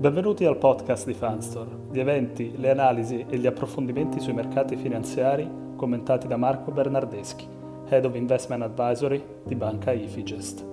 Benvenuti al podcast di Fanstore, gli eventi, le analisi e gli approfondimenti sui mercati finanziari commentati da Marco Bernardeschi, Head of Investment Advisory di Banca Ifigest.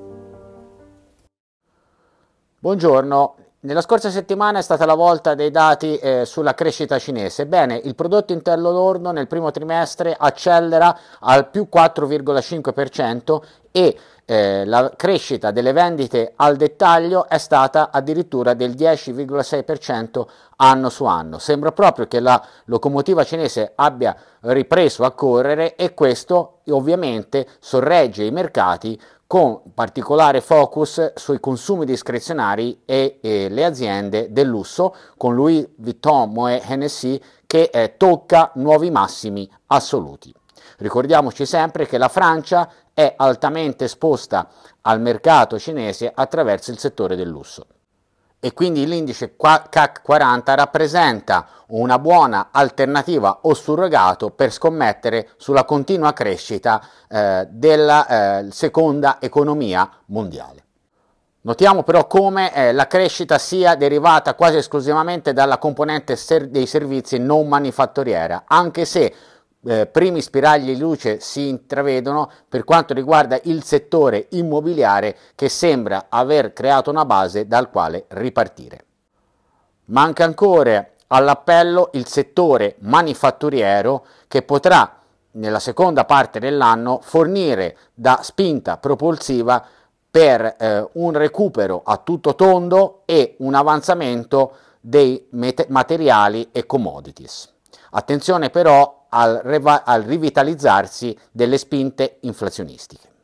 Buongiorno, nella scorsa settimana è stata la volta dei dati eh, sulla crescita cinese. Bene, il prodotto interno lordo nel primo trimestre accelera al più 4,5% e eh, la crescita delle vendite al dettaglio è stata addirittura del 10,6% anno su anno. Sembra proprio che la locomotiva cinese abbia ripreso a correre e questo ovviamente sorregge i mercati con particolare focus sui consumi discrezionari e, e le aziende del lusso, con Louis Vuitton, Moet Hennessy che eh, tocca nuovi massimi assoluti. Ricordiamoci sempre che la Francia è altamente esposta al mercato cinese attraverso il settore del lusso e quindi l'indice CAC 40 rappresenta una buona alternativa o surrogato per scommettere sulla continua crescita eh, della eh, seconda economia mondiale. Notiamo però come eh, la crescita sia derivata quasi esclusivamente dalla componente ser- dei servizi non manifatturiera, anche se eh, primi spiragli di luce si intravedono per quanto riguarda il settore immobiliare che sembra aver creato una base dal quale ripartire. Manca ancora all'appello il settore manifatturiero che potrà nella seconda parte dell'anno fornire da spinta propulsiva per eh, un recupero a tutto tondo e un avanzamento dei materiali e commodities. Attenzione però al, al rivitalizzarsi delle spinte inflazionistiche.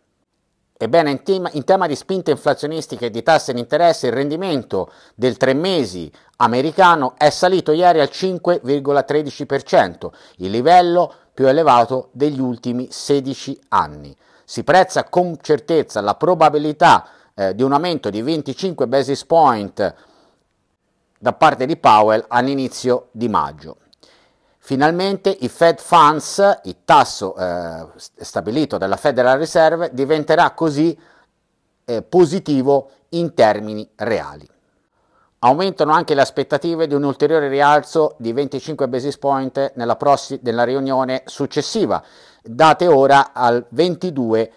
Ebbene, in tema, in tema, di spinte inflazionistiche e di tasse di interesse, il rendimento del tre mesi americano è salito ieri al 5,13%, il livello più elevato degli ultimi 16 anni. Si prezza con certezza la probabilità eh, di un aumento di 25 basis point da parte di Powell all'inizio di maggio. Finalmente i Fed Funds, il tasso eh, stabilito dalla Federal Reserve, diventerà così eh, positivo in termini reali. Aumentano anche le aspettative di un ulteriore rialzo di 25 basis point nella, prossi- nella riunione successiva, date ora al 22%.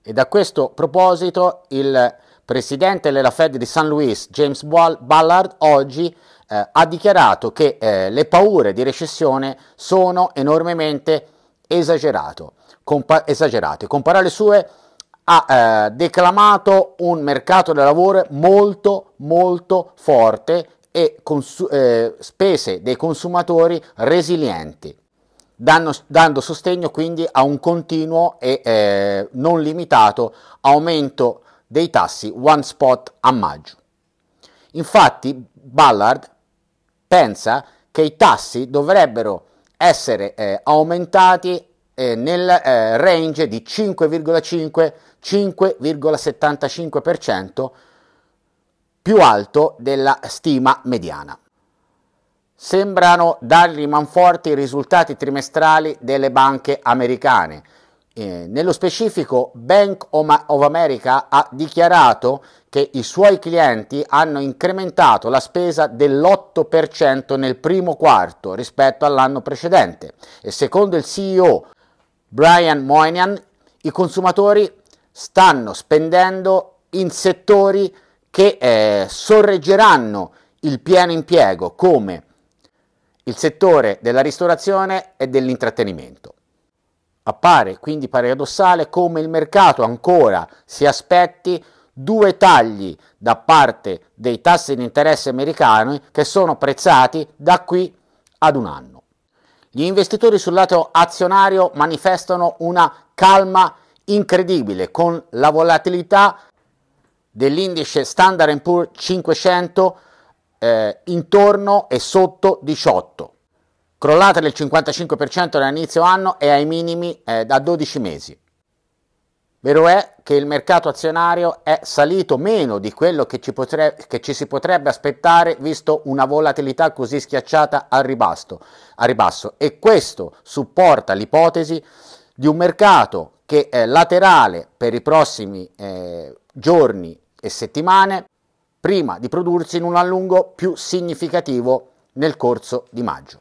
E da questo proposito il presidente della Fed di St. Louis, James Ballard, oggi eh, ha dichiarato che eh, le paure di recessione sono enormemente Compa- esagerate. Con parole sue ha eh, declamato un mercato del lavoro molto molto forte e consu- eh, spese dei consumatori resilienti, dando, dando, sostegno quindi a un continuo e eh, non limitato aumento dei tassi one spot a maggio. Infatti Ballard pensa che i tassi dovrebbero essere eh, aumentati eh, nel eh, range di 5,5-5,75% più alto della stima mediana. Sembrano dargli manforti i risultati trimestrali delle banche americane, eh, nello specifico Bank of America ha dichiarato che i suoi clienti hanno incrementato la spesa dell'8% nel primo quarto rispetto all'anno precedente e secondo il CEO Brian Moynihan i consumatori stanno spendendo in settori che eh, sorreggeranno il pieno impiego come il settore della ristorazione e dell'intrattenimento. Appare quindi paradossale come il mercato ancora si aspetti due tagli da parte dei tassi di interesse americani che sono prezzati da qui ad un anno. Gli investitori sul lato azionario manifestano una calma incredibile con la volatilità dell'indice Standard Poor's 500 eh, intorno e sotto 18 crollata del 55% dall'inizio anno e ai minimi eh, da 12 mesi. Vero è che il mercato azionario è salito meno di quello che ci, potrebbe, che ci si potrebbe aspettare visto una volatilità così schiacciata al ribasso, al ribasso e questo supporta l'ipotesi di un mercato che è laterale per i prossimi eh, giorni e settimane prima di prodursi in un allungo più significativo nel corso di maggio.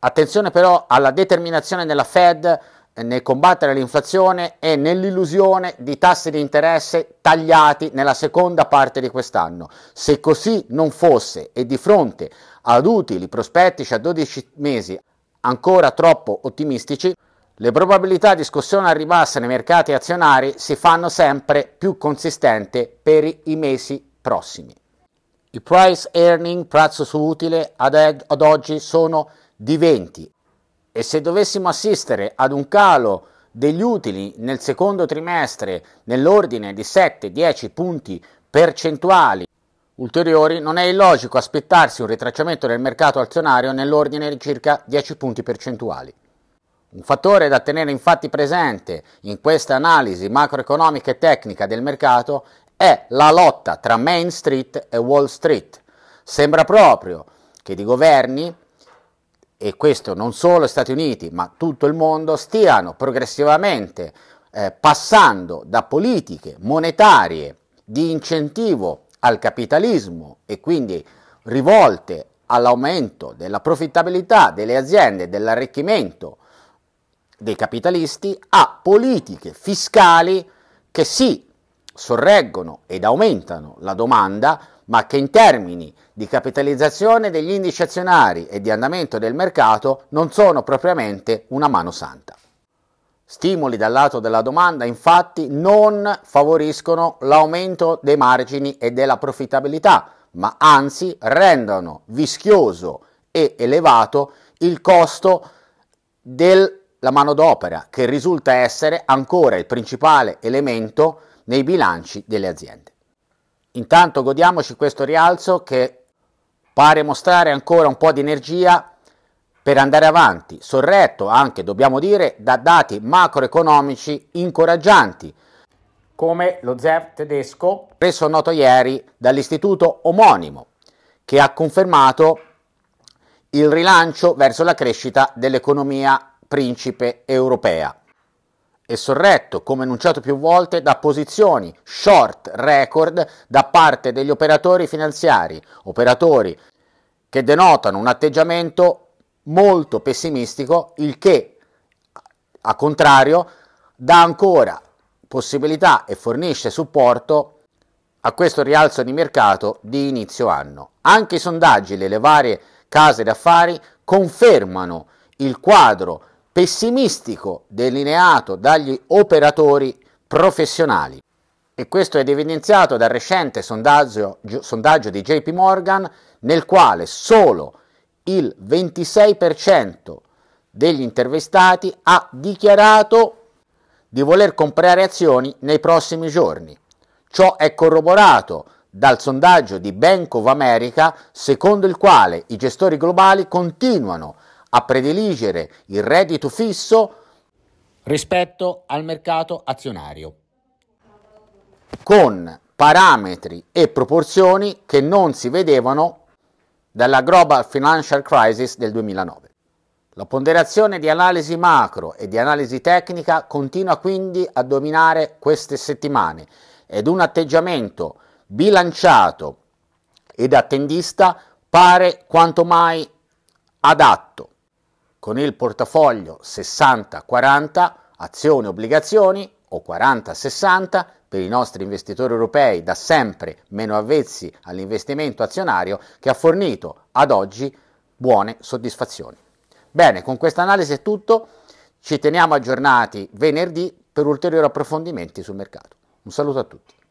Attenzione però alla determinazione della Fed nel combattere l'inflazione e nell'illusione di tassi di interesse tagliati nella seconda parte di quest'anno. Se così non fosse e di fronte ad utili prospettici a 12 mesi ancora troppo ottimistici, le probabilità di scossione al ribasso nei mercati azionari si fanno sempre più consistenti per i mesi prossimi. I price earning, prezzo su utile, ad, ad oggi sono di 20 e se dovessimo assistere ad un calo degli utili nel secondo trimestre nell'ordine di 7-10 punti percentuali ulteriori, non è illogico aspettarsi un ritracciamento del mercato azionario nell'ordine di circa 10 punti percentuali. Un fattore da tenere infatti presente in questa analisi macroeconomica e tecnica del mercato è la lotta tra Main Street e Wall Street. Sembra proprio che di governi e questo non solo gli Stati Uniti, ma tutto il mondo, stiano progressivamente eh, passando da politiche monetarie di incentivo al capitalismo e quindi rivolte all'aumento della profittabilità delle aziende e dell'arricchimento dei capitalisti a politiche fiscali che sì sorreggono ed aumentano la domanda, ma che in termini di capitalizzazione degli indici azionari e di andamento del mercato non sono propriamente una mano santa. Stimoli dal lato della domanda infatti non favoriscono l'aumento dei margini e della profittabilità, ma anzi rendono vischioso e elevato il costo della manodopera, che risulta essere ancora il principale elemento nei bilanci delle aziende. Intanto godiamoci questo rialzo che pare mostrare ancora un po' di energia per andare avanti, sorretto anche, dobbiamo dire, da dati macroeconomici incoraggianti, come lo ZEF tedesco reso noto ieri dall'istituto omonimo, che ha confermato il rilancio verso la crescita dell'economia principe europea e sorretto, come annunciato più volte, da posizioni short record da parte degli operatori finanziari, operatori che denotano un atteggiamento molto pessimistico, il che, a contrario, dà ancora possibilità e fornisce supporto a questo rialzo di mercato di inizio anno. Anche i sondaggi delle varie case d'affari confermano il quadro pessimistico delineato dagli operatori professionali. E questo è evidenziato dal recente sondaggio, sondaggio di JP Morgan nel quale solo il 26% degli intervistati ha dichiarato di voler comprare azioni nei prossimi giorni. Ciò è corroborato dal sondaggio di Bank of America secondo il quale i gestori globali continuano a prediligere il reddito fisso rispetto al mercato azionario, con parametri e proporzioni che non si vedevano dalla Global Financial Crisis del 2009. La ponderazione di analisi macro e di analisi tecnica continua quindi a dominare queste settimane ed un atteggiamento bilanciato ed attendista pare quanto mai adatto con il portafoglio 60-40 azioni obbligazioni o 40-60 per i nostri investitori europei da sempre meno avvezzi all'investimento azionario che ha fornito ad oggi buone soddisfazioni. Bene, con questa analisi è tutto, ci teniamo aggiornati venerdì per ulteriori approfondimenti sul mercato. Un saluto a tutti.